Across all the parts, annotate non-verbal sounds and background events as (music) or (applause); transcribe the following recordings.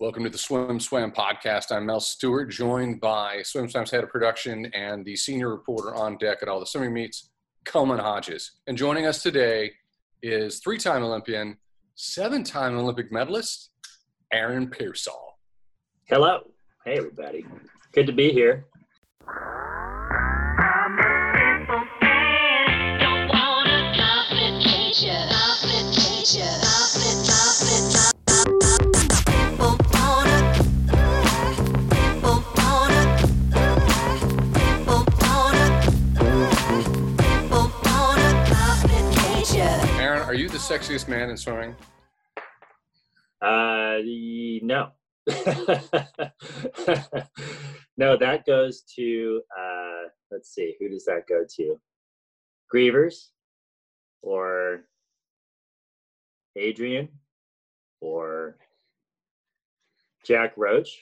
Welcome to the Swim Swam podcast. I'm Mel Stewart, joined by Swim Swam's head of production and the senior reporter on deck at all the swimming meets, Coleman Hodges. And joining us today is three time Olympian, seven time Olympic medalist, Aaron Peirsol. Hello. Hey, everybody. Good to be here. Sexiest man in swimming? Uh, no. (laughs) no, that goes to, uh, let's see, who does that go to? Grevers or Adrian or Jack Roach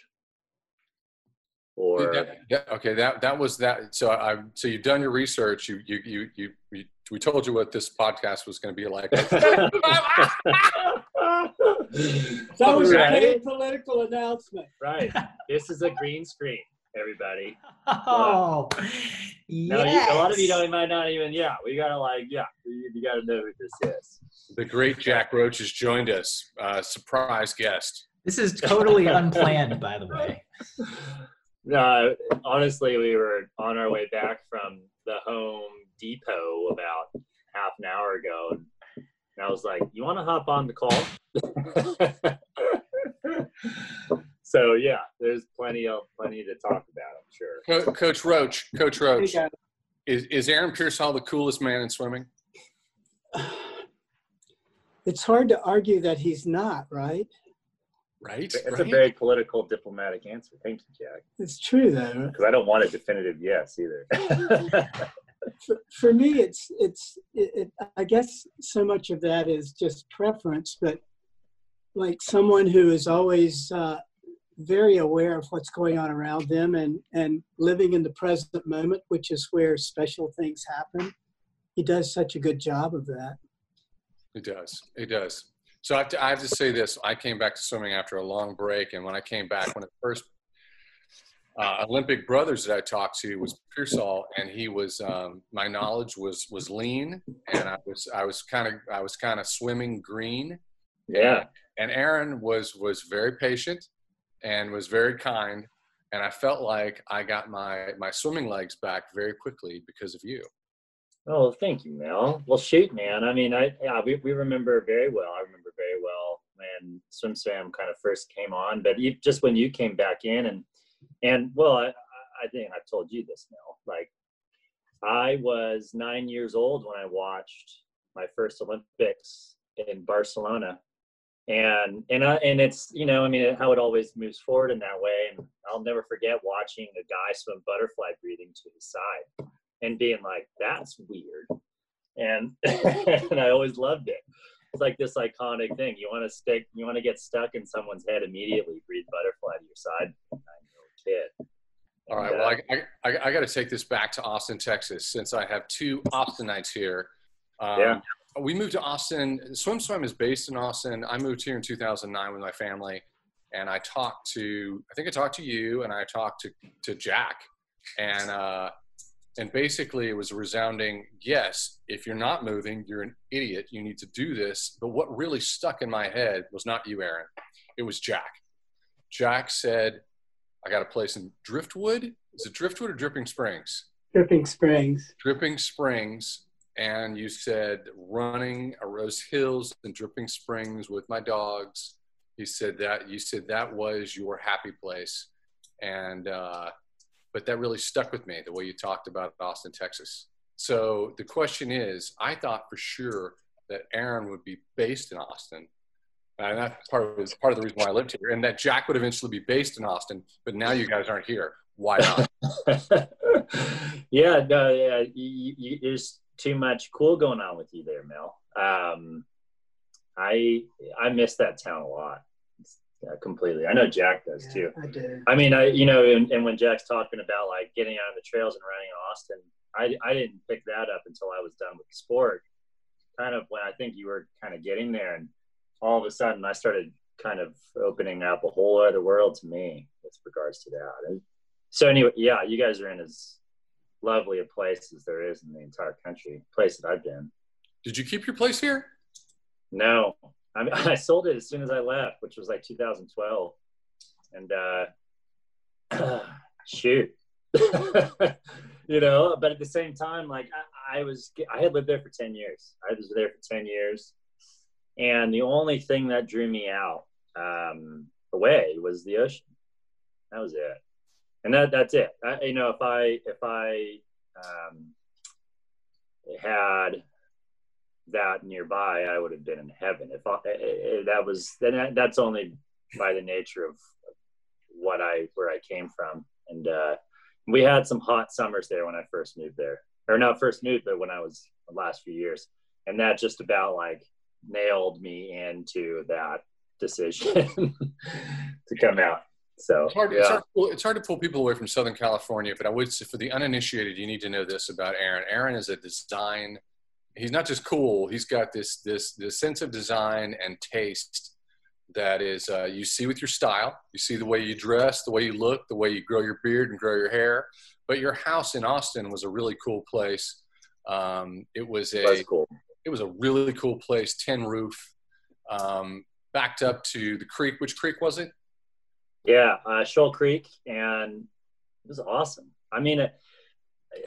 or that- okay, that that was that. So I so you've done your research. You you you you, you we told you what this podcast was going to be like. (laughs) That was a Right. paid political announcement. right. This is a green screen, everybody. Oh, No, yes. you, a lot of you don't might not even. Yeah, we gotta like, yeah, you, you gotta know who this is. the great Jack Roach has joined us. Uh, surprise guest. This is totally unplanned, by the way. (laughs) No, honestly, we were on our way back from the Home Depot about half an hour ago, and I was like, "You want to hop on the call?" (laughs) so yeah, there's plenty of plenty to talk about. I'm sure. Co- Coach Roach, Coach Roach, Hey, is is Aaron Peirsol the coolest man in swimming? (sighs) It's hard to argue that he's not, right? Right. It's a very political, diplomatic answer. Thank you, Jack. It's true, though. Because I don't want a definitive yes either. (laughs) For, for me, it's it's. It, it, I guess so much of that is just preference, but like someone who is always uh, very aware of what's going on around them and and living in the present moment, which is where special things happen. He does such a good job of that. It does. It does. So I have, to, I have to say this. I came back to swimming after a long break, and when I came back, of the first uh, Olympic brothers that I talked to was Peirsol, and he was um, my knowledge was was lean, and I was I was kind of I was kind of swimming green, yeah. and Aaron was was very patient and was very kind, and I felt like I got my my swimming legs back very quickly because of you. Oh, thank you, Mel. Well, shoot, man. I mean, I yeah, we, we remember very well. I remember very well when Swim Swam kind of first came on, but you, just when you came back in, and and well, I, I think I've told you this, now. Like, I was nine years old when I watched my first Olympics in Barcelona, and and I, and it's you know I mean how it always moves forward in that way, and I'll never forget watching a guy swim butterfly breathing to his side and being like, that's weird. And (laughs) and I always loved it. It's like this iconic thing. You want to stick, you want to get stuck in someone's head immediately, breathe butterfly to your side, kid. All right. Well, uh, I, I, I got to take this back to Austin, Texas, since I have two Austinites here. Um, Yeah. We moved to Austin. Swim Swam is based in Austin. I moved here in 2009 with my family, and I talked to, I think I talked to you, and I talked to, to Jack, and uh, and basically it was a resounding yes. If you're not moving, you're an idiot. You need to do this. But what really stuck in my head was not you, Aaron. It was Jack. Jack said, I got a place in Driftwood. Is it Driftwood or Dripping Springs? Dripping Springs. Dripping Springs. And you said running a Rose Hills and Dripping Springs with my dogs. You said that you said that was your happy place. And uh, but that really stuck with me the way you talked about Austin, Texas. So the question is, I thought for sure that Aaron would be based in Austin. And that's part of, part of the reason why I lived here. And that Jack would eventually be based in Austin, but now you guys aren't here. Why not? (laughs) yeah, no, yeah, you, you, there's too much cool going on with you there, Mel. Um, I I miss that town a lot, yeah, completely. I know Jack does Yeah, too. I do. I mean, I you know, and, and when Jack's talking about like getting out on the trails and running in Austin, I I didn't pick that up until I was done with the sport. Kind of when I think you were kind of getting there, and all of a sudden I started kind of opening up a whole other world to me with regards to that. And so anyway, yeah, you guys are in as lovely a place as there is in the entire country, place that I've been. Did you keep your place here? No, I mean, (laughs) I sold it as soon as I left, which was like 2012. And uh, (clears throat) shoot, (laughs) you know. But at the same time, like I, I, was, I had lived there for 10 years. I was there for 10 years, and the only thing that drew me out um, away was the ocean. That was it, and that that's it. I, you know, if I if I um, had that nearby, I would have been in heaven. If I, eh, eh, eh, that was then that's only by the nature of what I where I came from, and uh, we had some hot summers there when I first moved there, or not first moved, but when I was the last few years, and that just about like nailed me into that decision (laughs) to come out. So it's hard, yeah. it's, hard pull, it's hard, to pull people away from Southern California, but I would say for the uninitiated, you need to know this about Aaron. Aaron is a design he's not just cool. He's got this this this sense of design and taste that is uh, you see with your style. You see the way you dress, the way you look, the way you grow your beard and grow your hair. But your house in Austin was a really cool place. Um, it was a That's cool. It was a really cool place, tin roof, um, backed up to the creek. Which creek was it? Yeah, uh, Shoal Creek, and it was awesome. I mean, it,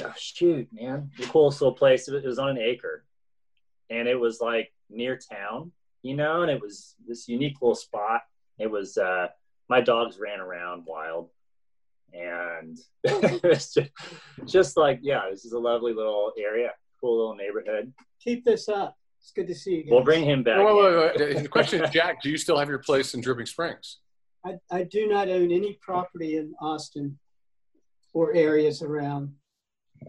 oh, shoot, man, the coolest little place. It was on an acre, and it was like near town, you know, and it was this unique little spot. It was uh, my dogs ran around wild, and (laughs) it was just, just like yeah, this is a lovely little area, cool little neighborhood. Keep this up. It's good to see you. Guys. We'll bring him back. Wait, wait, wait. The question is, Jack, do you still have your place in Dripping Springs? I, I do not own any property in Austin or areas around.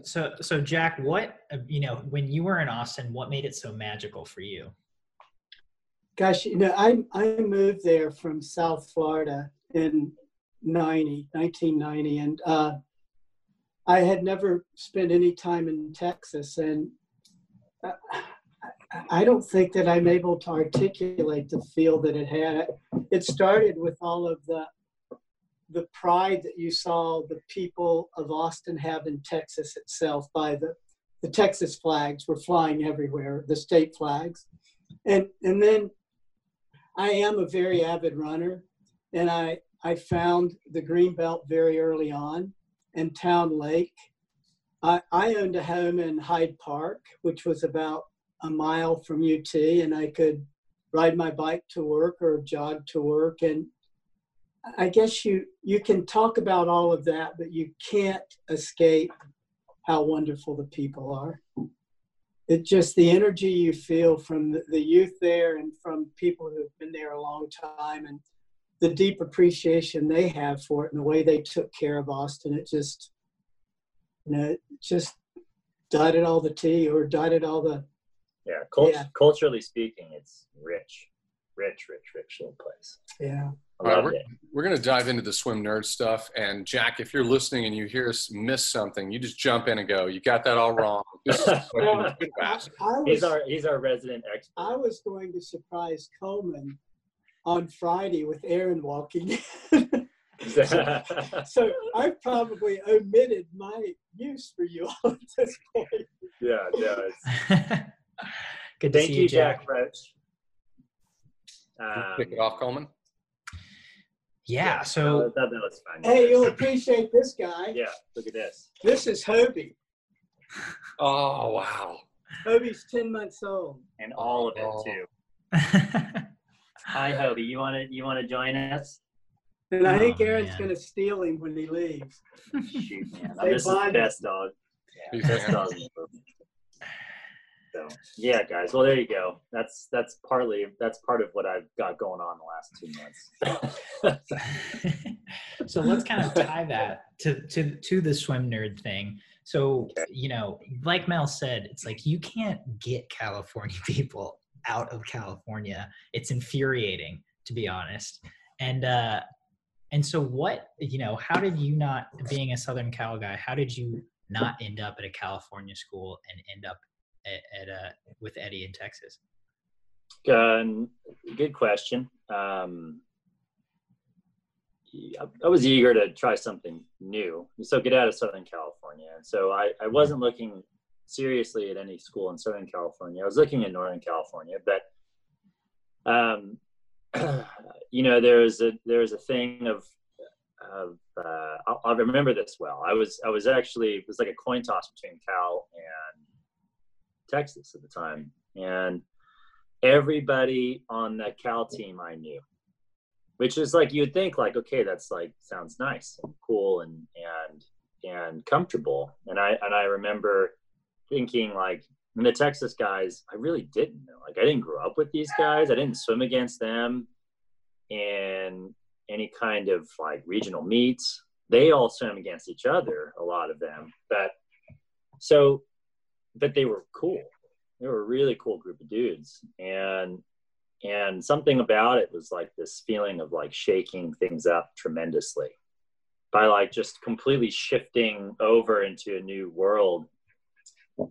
So, so Jack, what you know when you were in Austin, what made it so magical for you? Gosh, you know, I I moved there from South Florida in 90, 1990, and uh, I had never spent any time in Texas, and Uh, I don't think that I'm able to articulate the feel that it had. It started with all of the the pride that you saw the people of Austin have in Texas itself by the the Texas flags were flying everywhere, the state flags. And and then I am a very avid runner and I I found the green belt very early on and Town Lake. I, I owned a home in Hyde Park, which was about a mile from UT, and I could ride my bike to work or jog to work. And I guess you you can talk about all of that, but you can't escape how wonderful the people are. It just the energy you feel from the, the youth there and from people who have been there a long time and the deep appreciation they have for it and the way they took care of Austin. It just you know, it just dotted all the T or dotted all the yeah, cult- Yeah. culturally speaking, it's rich, rich, rich, rich little place. yeah. I All right, loved it. We're going to dive into the swim nerd stuff. And Jack, if you're listening and you hear us miss something, you just jump in and go, you got that all wrong. (laughs) This is the question you should have asked." I He's our he's our resident expert. I was going to surprise Coleman on Friday with Aaron walking. (laughs) in. (laughs) so I've probably omitted my use for you all at this point. yeah, no, it's, (laughs) Good to thank see you, Jack Roach. Um, Kick it off, Coleman. Yeah. no, So that, that was fine. Hey, you'll appreciate this guy. yeah, look at this. This is Hobie. (laughs) Oh, wow. Hobie's 10 months old. And all of it Oh. too. Hi, Hobie. You want to you want to join us? And I think Oh, Aaron's man. going to steal him when he leaves. Shoot, man, They this is the best dog. He's Best dog. in the world. So yeah, guys. Well, there you go. That's that's partly that's part of what I've got going on the last two months. (laughs) so let's kind of tie that to to to the swim nerd thing. So you know, like Mel said, it's like you can't get California (laughs) people out of California. It's infuriating, to be honest. And uh, and so what you know, how did you not being a Southern Cal guy? How did you not end up at a California school and end up at, at uh, with Eddie in Texas? Um, good question. Um, I was eager to try something new. So get out of Southern California. And so I, I wasn't looking seriously at any school in Southern California. I was looking in Northern California, but um, (clears throat) you know, there's a there's a thing of of uh, I'll, remember this well. I was I was actually it was like a coin toss between Cal and Texas at the time, and everybody on the Cal team I knew, which is like you'd think like okay that's like sounds nice and cool and and and comfortable, and I and I remember thinking like and the Texas guys I really didn't know like I didn't grow up with these guys I didn't swim against them in any kind of like regional meets. They all swam against each other, a lot of them. But so, but they were cool. They were a really cool group of dudes. And, and something about it was like this feeling of like shaking things up tremendously by like just completely shifting over into a new world.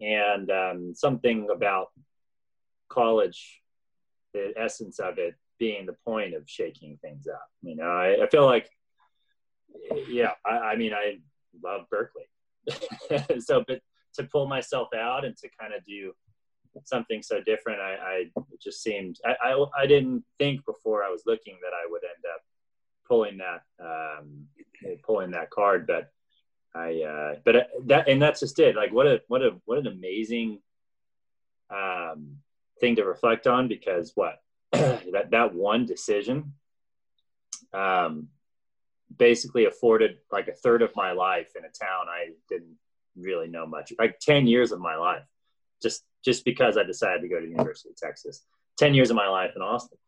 And um, something about college, the essence of it being the point of shaking things up. You know, I, I feel like, yeah, I, I mean, I love Berkeley. (laughs) so, but to pull myself out and to kind of do something so different, I, I just seemed, I, I, I, didn't think before I was looking that I would end up pulling that, um, pulling that card, but I, uh, but uh, that, and that's just it. Like, what a, what a, what an amazing, um, thing to reflect on because what (clears throat) that that one decision um, basically afforded like a third of my life in a town I didn't really know much, like ten years of my life, just just because I decided to go to the University of Texas. Ten years of my life in Austin.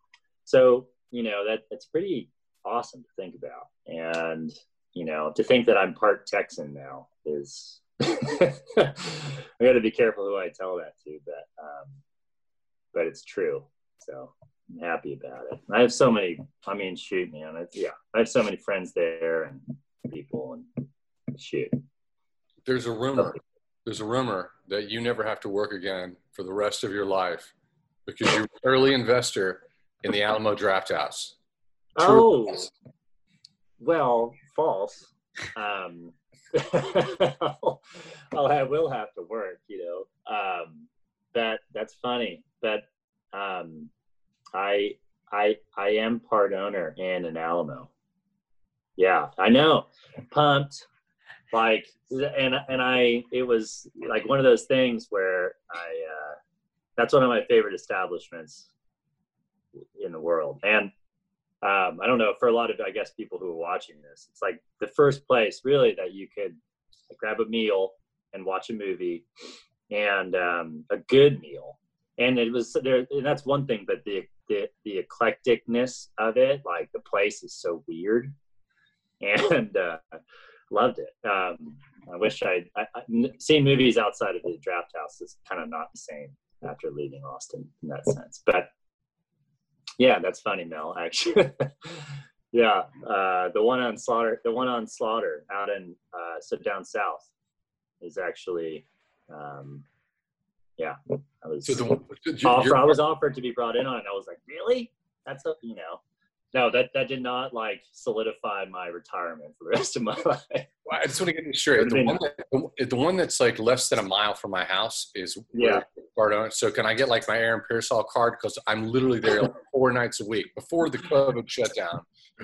So you know that that's pretty awesome to think about, and you know to think that I'm part Texan now is. (laughs) I got to be careful who I tell that to, but um, but it's true. So I'm happy about it. I have so many. I mean, shoot, man. I, yeah, I have so many friends there and people and shoot. There's a rumor. There's a rumor that you never have to work again for the rest of your life because you're an early investor in the Alamo Drafthouse. True. Oh, well, false. Um, (laughs) I'll have, will have to work, you know. Um, that that's funny, but um, I I I am part owner and an Alamo. Yeah, I know. Pumped. Like and and I it was like one of those things where I uh that's one of my favorite establishments in the world. And um, I don't know for a lot of I guess people who are watching this, it's like the first place really that you could grab a meal and watch a movie and um, a good meal. And it was there, and that's one thing. But the the the eclecticness of it. Like the place is so weird, (laughs) and uh, loved it. Um, I wish I'd I, I, seen movies outside of the Drafthouse is kind of not the same after leaving Austin in that sense. But yeah, that's funny, Mel. Actually, (laughs) yeah, uh, the one on Slaughter, the one on Slaughter out in uh, so down south is actually um, yeah, I was so the, offer, I was offered to be brought in on it. I was like, really? That's a you know, no, that that did not like solidify my retirement for the rest of my (laughs) life. Well, I just want to get this straight. The one, that, the one that's like less than a mile from my house is yeah. So can I get like my Aaron Peirsol card because I'm literally there like four nights a week before the COVID shutdown.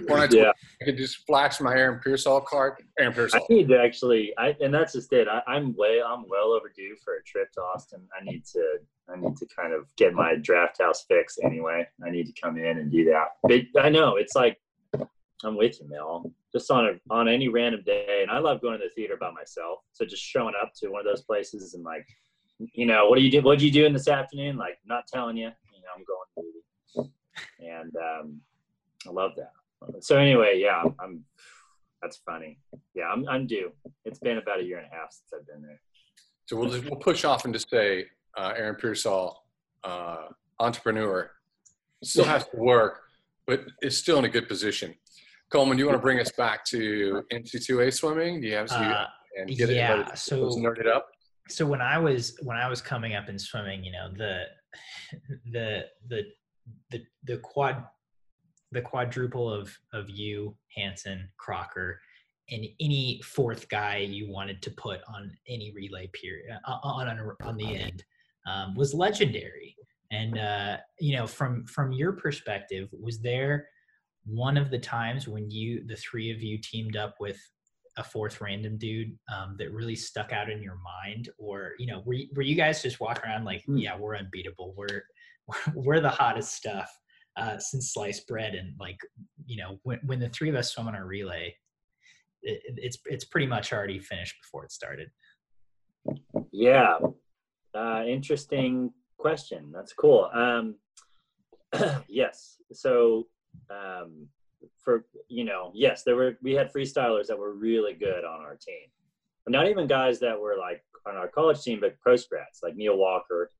When I, yeah. I could just flash my Aaron Peirsol card. Aaron Peirsol. I need to actually, I, and that's just it. I, am way, I'm well overdue for a trip to Austin. I need to, I need to kind of get my draft house fixed anyway. I need to come in and do that. But I know it's like, I'm with you, Mel. Just on a, on any random day, and I love going to the theater by myself. So just showing up to one of those places and like, you know, what do you do? What did you do in this afternoon? Like, not telling you. You know, I'm going to movie, and um, I love that so anyway, yeah, I'm. That's funny. Yeah, I'm, I'm due. It's been about a year and a half since I've been there. So we'll we'll push off and just say uh, Aaron Peirsol, uh, entrepreneur, still has to work, but is still in a good position. Coleman, do you want to bring us back to NC2A swimming? Do you have some, uh, and get yeah, it, so nerd it up? So when I was when I was coming up in swimming, you know, the the the the the quad the quadruple of of you, Hansen, Crocker, and any fourth guy you wanted to put on any relay period uh, on on, on the end um, was legendary. And uh, you know, from from your perspective, was there one of the times when you the three of you teamed up with a fourth random dude um, that really stuck out in your mind or you know were, were you guys just walking around like hmm. yeah we're unbeatable we're (laughs) we're the hottest stuff uh, since sliced bread and like you know when, when the three of us swim on our relay it, it's it's pretty much already finished before it started. Yeah. Uh, interesting question. That's cool. Um, (clears throat) yes. So um, for you know, yes, there were we had freestylers that were really good on our team. Not even guys that were like on our college team, but post grads like Neil Walker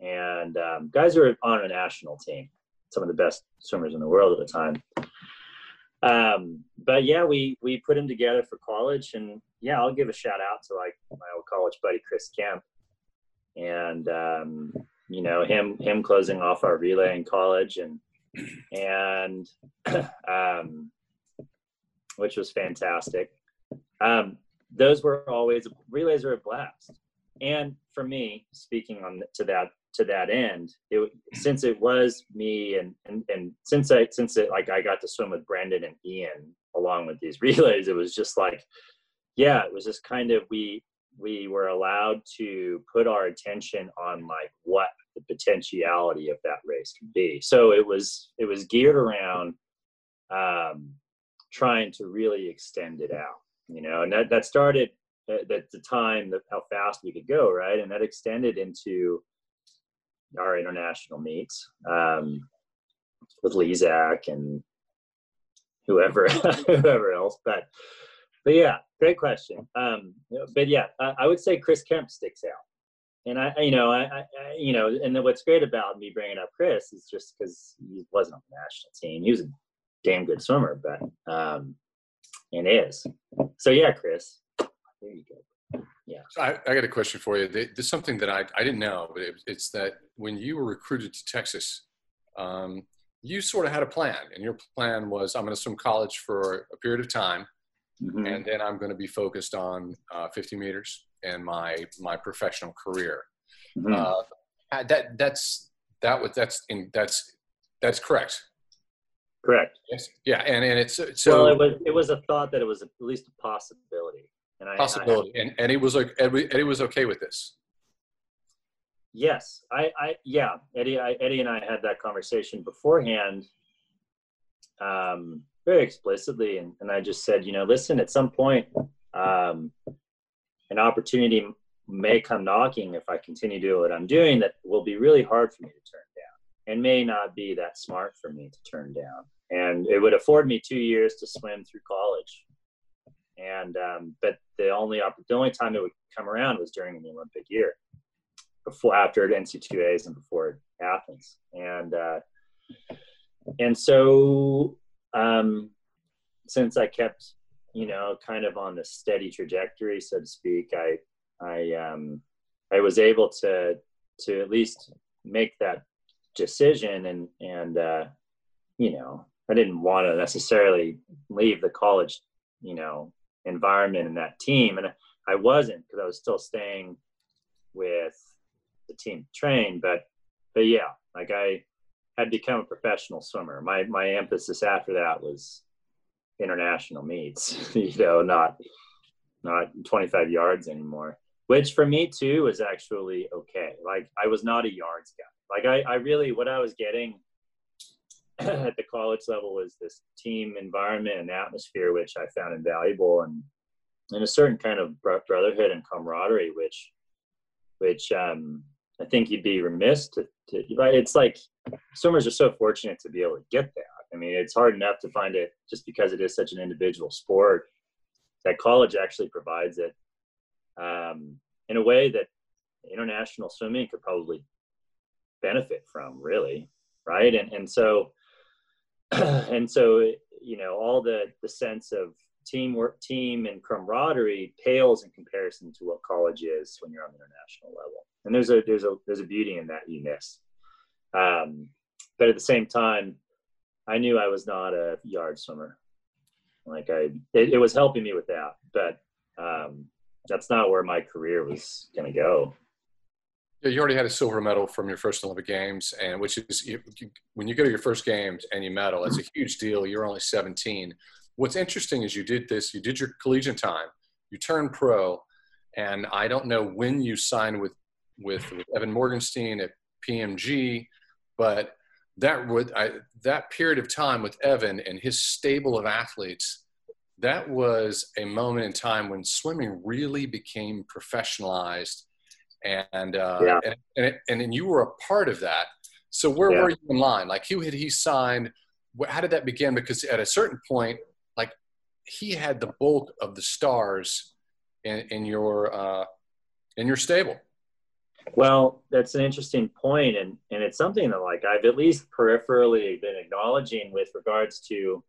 and um, guys who were on a national team, some of the best swimmers in the world at the time. Um, but yeah, we we put them together for college, and yeah, I'll give a shout out to like my old college buddy Chris Kemp, and um, you know him him closing off our relay in college, and and (clears throat) um, which was fantastic. Um, those were always relays are a blast. And for me, speaking on to that to that end, it, since it was me and, and and since I since it like I got to swim with Brendan and Ian along with these (laughs) relays, it was just like, yeah, it was just kind of we we were allowed to put our attention on like what the potentiality of that race could be. So it was it was geared around um, trying to really extend it out, you know, and that that started at, at the time how fast we could go, right, and that extended into our international meets um, with Lezak and whoever (laughs) whoever else, but but yeah, great question. Um, but yeah, I, I would say Chris Kemp sticks out and I, you know, I, I, you know, and what's great about me bringing up Chris is just because he wasn't on the national team. He was a damn good swimmer, but um, and is. So yeah, Chris, there you go. Yeah. So I, I got a question for you. This is something that I, I didn't know, but it, it's that when you were recruited to Texas, um, you sort of had a plan, and your plan was I'm going to swim college for a period of time, mm-hmm. and then I'm going to be focused on uh, 50 meters and my my professional career. Mm-hmm. Uh, that that's that was that's in that's that's correct. Correct. Yes. Yeah, and and it's so. Well, it was it was a thought that it was at least a possibility, and I possibility, I, and Eddie was like Eddie, Eddie was okay with this. Yes, I, I yeah, Eddie, I, Eddie and I had that conversation beforehand, um, very explicitly, and, and I just said, you know, listen, at some point, um, an opportunity may come knocking if I continue to do what I'm doing that will be really hard for me to turn down and may not be that smart for me to turn down. And it would afford me two years to swim through college. And um, but the only the only time it would come around was during the Olympic year, before after NC2As and before Athens. And uh, and so um, since I kept you know, kind of on the steady trajectory, so to speak, I, I, um, I was able to, to at least make that decision and, and, uh, you know, I didn't want to necessarily leave the college, you know, environment and that team. And I wasn't because I was still staying with the team train, but, but yeah, like I had become a professional swimmer. My, my emphasis after that was, international meets, (laughs) you know, not not 25 yards anymore. Which for me too was actually okay. Like I was not a yards guy. Like I, I really what I was getting (clears throat) at the college level was this team environment and atmosphere, which I found invaluable, and and a certain kind of brotherhood and camaraderie, which which um, I think you'd be remiss to, to. It's like swimmers are so fortunate to be able to get that. I mean, it's hard enough to find it just because it is such an individual sport. That college actually provides it um, in a way that international swimming could probably benefit from, really, right? And and so (clears throat) and so you know all the the sense of teamwork, team and camaraderie pales in comparison to what college is when you're on the international level. And there's a there's a there's a beauty in that you miss. Um, but at the same time, I knew I was not a yard swimmer. Like I, it, it was helping me with that, but um, that's not where my career was going to go. Yeah, you already had a silver medal from your first Olympic Games, and which is you, you, when you go to your first games and you medal, it's a huge deal. You're only 17. What's interesting is you did this. You did your collegiate time. You turned pro, and I don't know when you signed with with, with Evan Morgenstein at PMG, but that would I, that period of time with Evan and his stable of athletes, that was a moment in time when swimming really became professionalized, and uh, Yeah. and, and, it, and and you were a part of that. So where Yeah. were you in line? Like who had he signed? How did that begin? Because at a certain point, like he had the bulk of the stars in, in your uh, in your stable. Well, that's an interesting point, and and it's something that like I've at least peripherally been acknowledging with regards to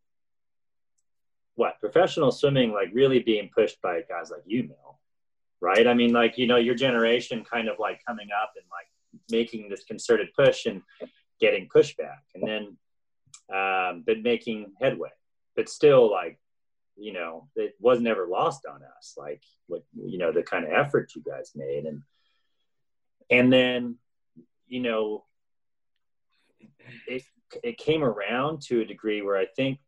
what professional swimming like really being pushed by guys like you, Mel, right? I mean, like you know, your generation kind of like coming up and like making this concerted push and getting pushback, and then um, but making headway, but still like you know it was never lost on us, like what you know the kind of effort you guys made and and then you know it it came around to a degree where i think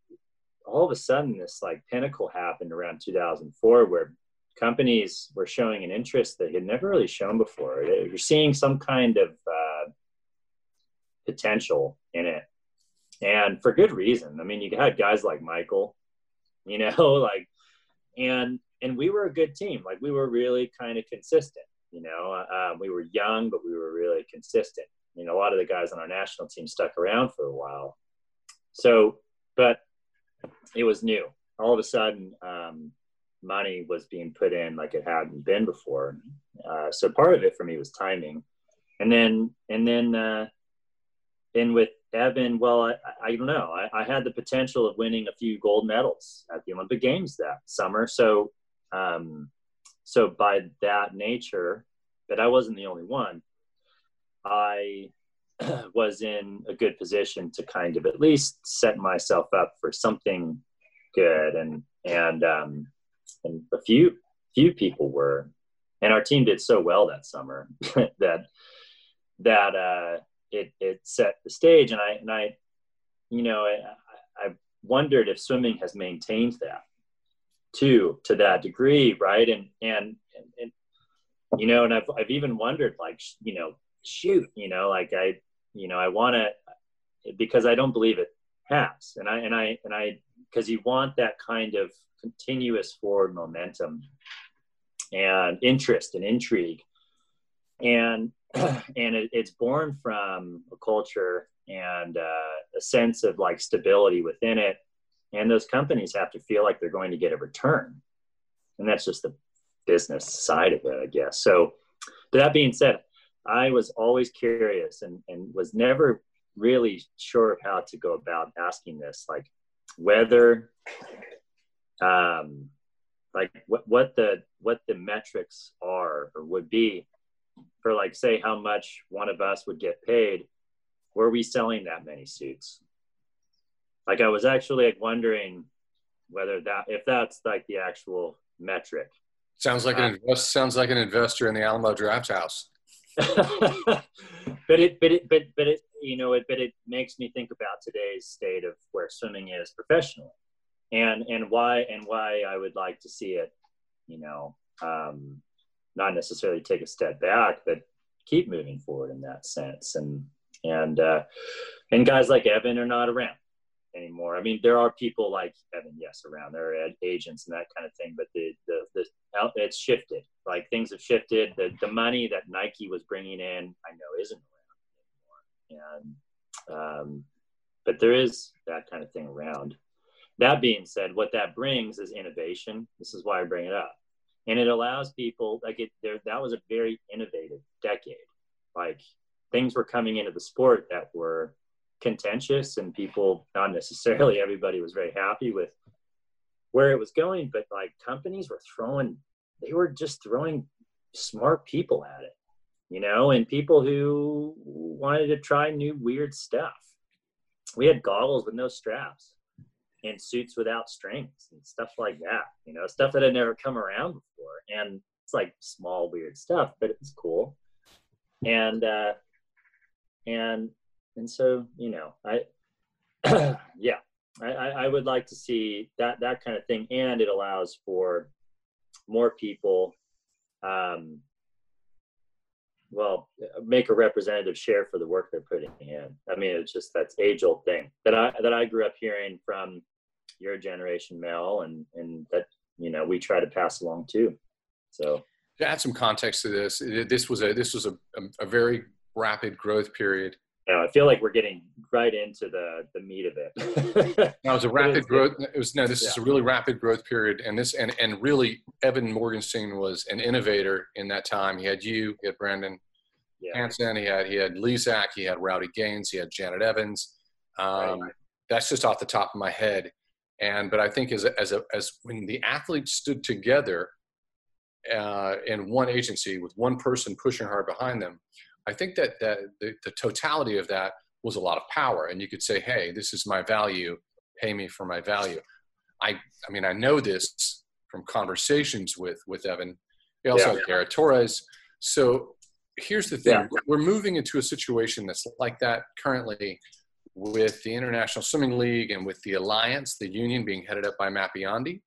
all of a sudden this like pinnacle happened around 2004 where companies were showing an interest that had never really shown before you're seeing some kind of uh, potential in it and for good reason i mean you had guys like michael you know (laughs) like and and we were a good team like we were really kind of consistent you know, uh, we were young, but we were really consistent. You know, a lot of the guys on our national team stuck around for a while. So, but it was new. All of a sudden, um, money was being put in like it hadn't been before. Uh, so part of it for me was timing, and then and then uh, then with Evan, well, I, I don't know. I, I had the potential of winning a few gold medals at the Olympic Games that summer. So um, so by that nature but i wasn't the only one i (clears throat) was in a good position to kind of at least set myself up for something good and and um and a few few people were and our team did so well that summer (laughs) that that uh it it set the stage. And i and i you know i i wondered if swimming has maintained that too to that degree right? And and and, and you know and I've, I've even wondered like you know shoot you know like i you know i want to because i don't believe it has. And i and i and i because you want that kind of continuous forward momentum and interest and intrigue. And (clears throat) and it, it's born from a culture and uh, a sense of like stability within it. And those companies have to feel like they're going to get a return. And that's just the business side of it i guess. So that being said i was always curious and, and was never really sure of how to go about asking this. Like whether um like what, what the what the metrics are or would be for like say how much one of us would get paid were we selling that many suits like I was actually like wondering whether that if that's like the actual metric. Sounds like an invest, sounds like an investor in the Alamo Drafthouse. (laughs) but it but it but but it you know it but it makes me think about today's state of where swimming is professionally and and why and why I would like to see it you know um not necessarily take a step back but keep moving forward in that sense and and uh and guys like Evan are not around anymore. I mean, there are people like Evan, yes, around. There are agents and that kind of thing, but the the, the it's shifted. Like things have shifted. The the money that Nike was bringing in, I know, isn't. And um, but there is that kind of thing around. That being said, what that brings is innovation. This is why I bring it up, and it allows people like it. There, that was a very innovative decade. Like things were coming into the sport that were contentious and people not necessarily everybody was very happy with where it was going but like companies were throwing they were just throwing smart people at it you know, and people who wanted to try new weird stuff. We had goggles with no straps and suits without strings and stuff like that, you know, stuff that had never come around before. And it's like small, weird stuff, but it's cool. And, uh, and, and so, you know, I, (clears throat) yeah, I, I would like to see that, that kind of thing. And it allows for more people, um, well make a representative share for the work they're putting in. I mean it's just that's age old thing. That i that i grew up hearing from your generation mel and and that you know we try to pass along too. So. To add some context to this this was a this was a, a, a very rapid growth period yeah, I feel like we're getting right into the the meat of it. (laughs) no, it was a rapid growth. It was no. This yeah. is a really rapid growth period, and this and and really, Evan Morgenstein was an innovator in that time. He had you, he had Brandon yeah. Hansen, he had he had Lezak, he had Rowdy Gaines, he had Janet Evans. Um, right. That's just off the top of my head, and but I think as a, as a, as when the athletes stood together uh, in one agency with one person pushing hard behind them, I think that, that the, the totality of that was a lot of power. And you could say, hey, this is my value, pay me for my value. I, I mean, I know this from conversations with, with Evan. He also yeah. had Dara Torres. So here's the thing yeah. we're moving into a situation that's like that currently with the International Swimming League and with the Alliance, the union being headed up by Matt Biondi.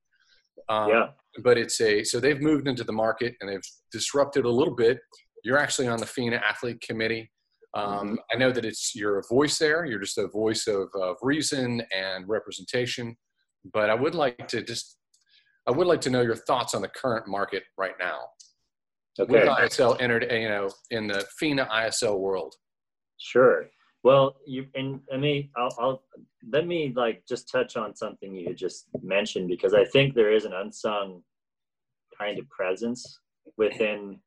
Um, yeah. But it's a, so they've moved into the market and they've disrupted a little bit you're actually on the FINA Athlete Committee. Um. I know that it's you're a voice there. You're just a voice of, of reason and representation. But I would like to just I would like to know your thoughts on the current market right now. Okay. With ISL entered, you know, in the FINA ISL world. Sure. Well, you and I mean, I'll, I'll let me like just touch on something you just mentioned because I think there is an unsung kind of presence within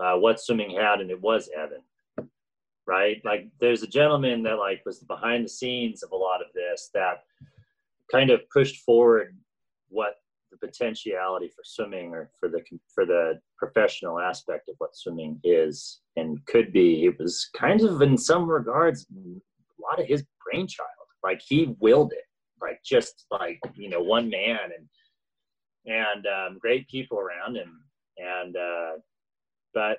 uh, what swimming had, and it was Evan. Right, like there's a gentleman that like was behind the scenes of a lot of this that kind of pushed forward what the potentiality for swimming or for the for the professional aspect of what swimming is and could be. It was kind of in some regards a lot of his brainchild. Like he willed it, like just like you know one man and and um, great people around him and uh, but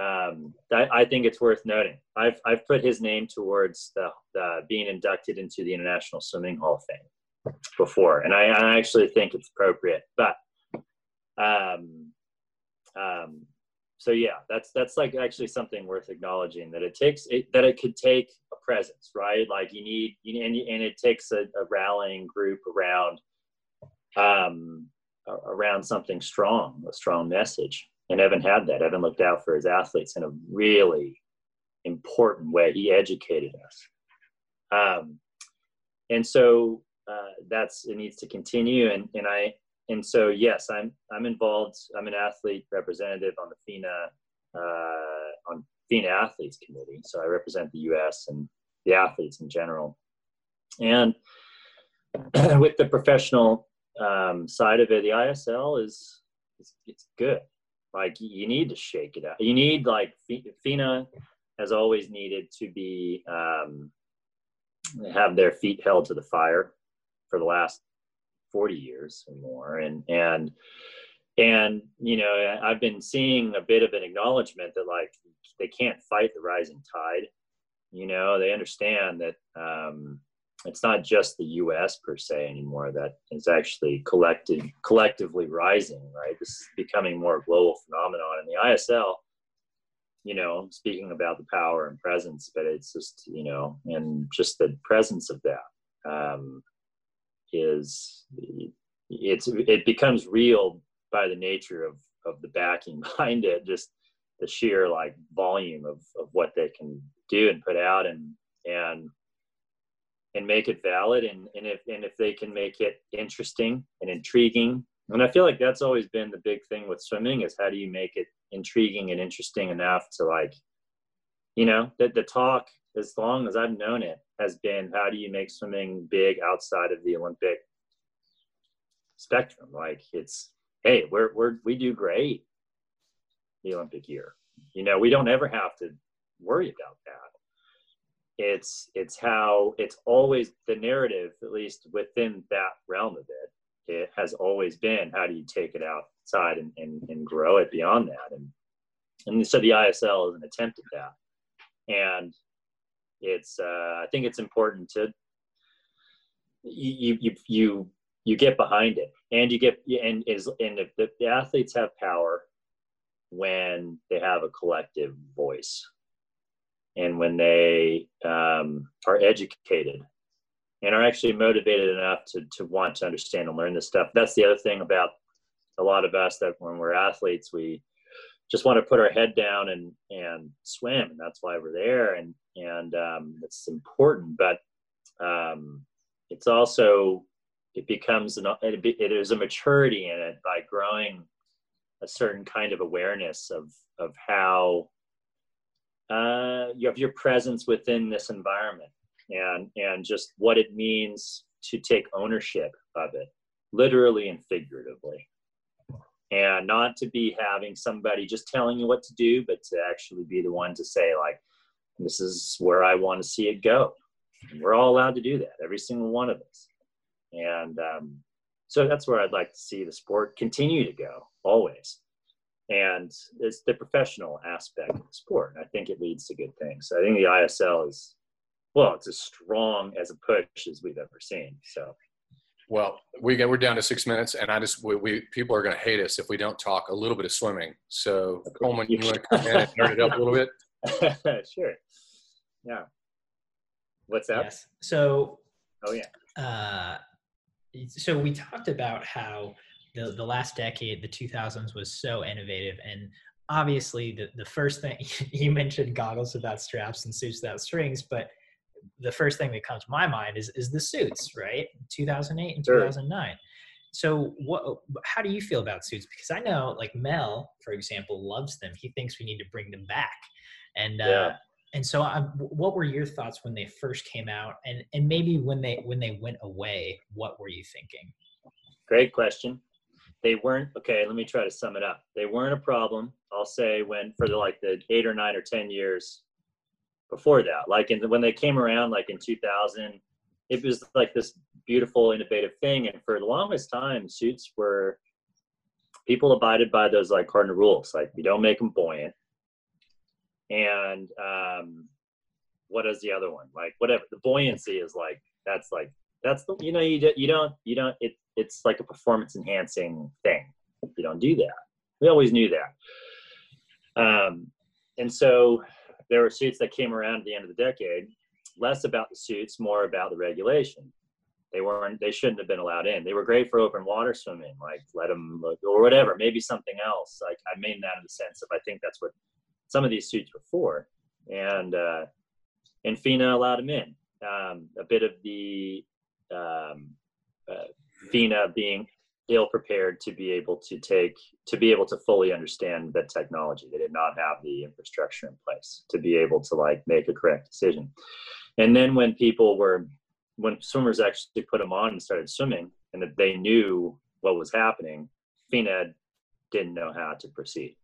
um, I, I, think it's worth noting. I've I've put his name towards the, the, being inducted into the International Swimming Hall of Fame before, and I, I actually think it's appropriate. But um, um, so yeah, that's that's like actually something worth acknowledging that it takes it, that it could take a presence, right? Like you need, you, and, and it takes a, a rallying group around um, around something strong, a strong message. And Evan had that. Evan looked out for his athletes in a really important way. He educated us. Um, and so uh, that's it needs to continue. And and I and so yes, I'm I'm involved. I'm an athlete representative on the FINA uh, on FINA athletes committee. So I represent the U.S. and the athletes in general. And (clears throat) with the professional um, side of it, the ISL is it's, it's good. Like you need to shake it out. You need like FINA has always needed to be um, have their feet held to the fire for the last 40 years or more and and and you know i've been seeing a bit of an acknowledgement that like they can't fight the rising tide you know they understand that um, it's not just the U.S. per se anymore that is actually collected collectively rising. Right, this is becoming more a global phenomenon, and the ISL, you know, speaking about the power and presence, but it's just you know, and just the presence of that um, is it's it becomes real by the nature of of the backing (laughs) behind it, just the sheer like volume of of what they can do and put out and and and make it valid and, and if and if they can make it interesting and intriguing. And i feel like that's always been the big thing with swimming is how do you make it intriguing and interesting enough to like you know that the talk as long as i've known it has been how do you make swimming big outside of the olympic spectrum? Like it's hey we're, we're we do great the olympic year. You know, we don't ever have to worry about that. It's it's how it's always the narrative, at least within that realm of it, it has always been how do you take it outside and, and, and grow it beyond that. And and so the ISL is an attempt at that. And it's uh, I think it's important to you you you you get behind it and you get and is and if the, the athletes have power when they have a collective voice and when they um, are educated and are actually motivated enough to, to want to understand and learn this stuff. That's the other thing about a lot of us that when we're athletes we just want to put our head down and and swim and that's why we're there and and um, it's important but um, it's also it becomes an it, it is a maturity in it by growing a certain kind of awareness of of how uh, you have your presence within this environment and and just what it means to take ownership of it literally and figuratively. And not to be having somebody just telling you what to do but to actually be the one to say like this is where i want to see it go. And we're all allowed to do that every single one of us. And um, so that's where I'd like to see the sport continue to go always. And it's the professional aspect of the sport. I think it leads to good things. I think the ISL is, well, it's as strong as a push as we've ever seen. So, well, we get, we're down to six minutes, and I just we, we people are going to hate us if we don't talk a little bit of swimming. So, Coleman, you want to come in and nerd it up a little bit? (laughs) sure. Yeah. What's that? Yes. So. Oh yeah. Uh, so we talked about how the, the last decade, the 2000s, was so innovative. And obviously, the, the first thing (laughs) you mentioned goggles without straps and suits without strings, but the first thing that comes to my mind is, is the suits, right? 2008 and 2009. So, what? How do you feel about suits? Because I know, like Mel, for example, loves them. He thinks we need to bring them back. And uh, and so I'm, what were your thoughts when they first came out and and maybe when they when they went away what were you thinking great question they weren't okay let me try to sum it up they weren't a problem i'll say when for the like the eight or nine or ten years before that like in the, when they came around like in 2000 it was like this beautiful innovative thing and for the longest time suits were people abided by those like cardinal rules like you don't make them buoyant and um, what is the other one? Like whatever the buoyancy is like. That's like that's the you know you don't you don't you don't it it's like a performance enhancing thing. You don't do that. We always knew that. Um, and so there were suits that came around at the end of the decade, less about the suits, more about the regulation. They weren't, they shouldn't have been allowed in. They were great for open water swimming, like let them, or whatever, maybe something else. Like I mean that in the sense of I think that's what some of these suits were for, and uh, and FINA allowed them in. Um, a bit of the um, uh, FINA being ill prepared to be able to take to be able to fully understand the technology. They did not have the infrastructure in place to be able to like make a correct decision. And then when people were when swimmers actually put them on and started swimming and that they knew what was happening, FINA didn't know how to proceed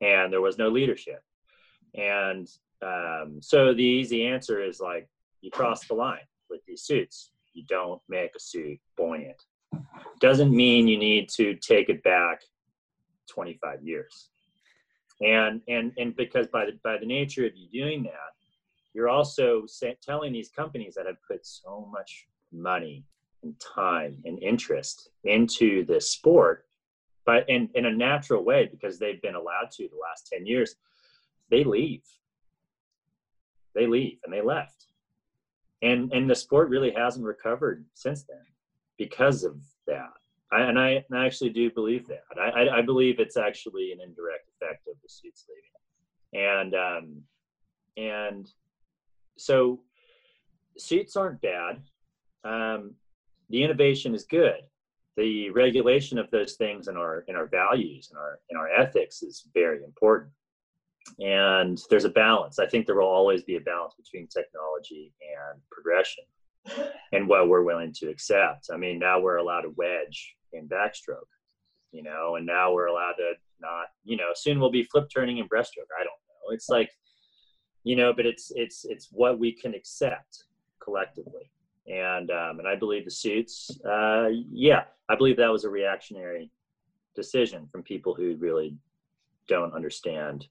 and there was no leadership. And um, so the easy answer is like you cross the line with these suits. You don't make a suit buoyant. Doesn't mean you need to take it back 25 years. And and and because by the by the nature of you doing that, you're also telling these companies that have put so much money and time and interest into this sport but in, in a natural way because they've been allowed to the last 10 years they leave they leave and they left and and the sport really hasn't recovered since then because of that. I, and I, I actually do believe that. I, I, I believe it's actually an indirect effect of the suits leaving and um and so suits aren't bad. Um the innovation is good. The regulation of those things in our in our values and our in our ethics is very important and there's a balance i think there will always be a balance between technology and progression and what we're willing to accept i mean now we're allowed to wedge in backstroke you know and now we're allowed to not. You know, soon we'll be flip turning and breaststroke. I don't know. It's like, you know, but it's it's it's what we can accept collectively. And um, and I believe the suits, uh, yeah, I believe that was a reactionary decision from people who really don't understand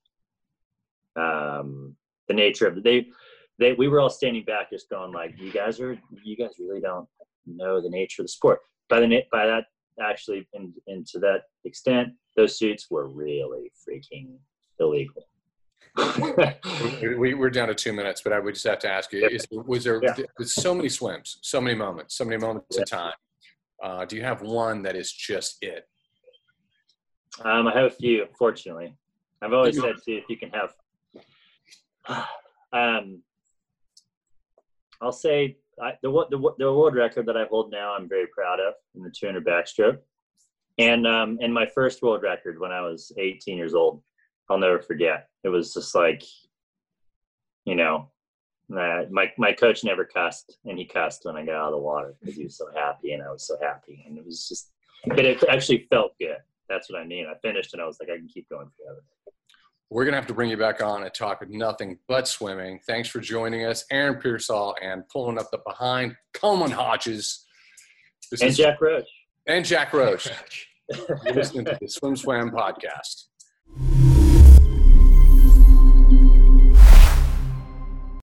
um, the nature of it. They they we were all standing back, just going like, "You guys are you guys really don't know the nature of the sport." By the by that actually, and, and to that extent, those suits were really freaking illegal. we, we're down to two minutes, but I would just have to ask you: is, Was there Yeah. with so many swims, so many moments, so many moments Yeah. in time? Uh, do you have one that is just it? Um, I have a few, fortunately. I've always said too, if you can have, (sighs) um, I'll say I, the, the the world record that I hold now, I'm very proud of in the 200 backstroke, and um, and my first world record when I was 18 years old, I'll never forget. It was just like, you know, uh, my my coach never cussed, and he cussed when I got out of the water because he was so happy, and I was so happy, and it was just, but it actually felt good. That's what I mean. I finished, and I was like, I can keep going forever. We're gonna have to bring you back on and talk nothing but swimming. Thanks for joining us, Aaron Peirsol, and pulling up the behind Coleman Hodges. This And is- Jack Roach. and Jack Roach. (laughs) You're listening to the Swim Swam podcast.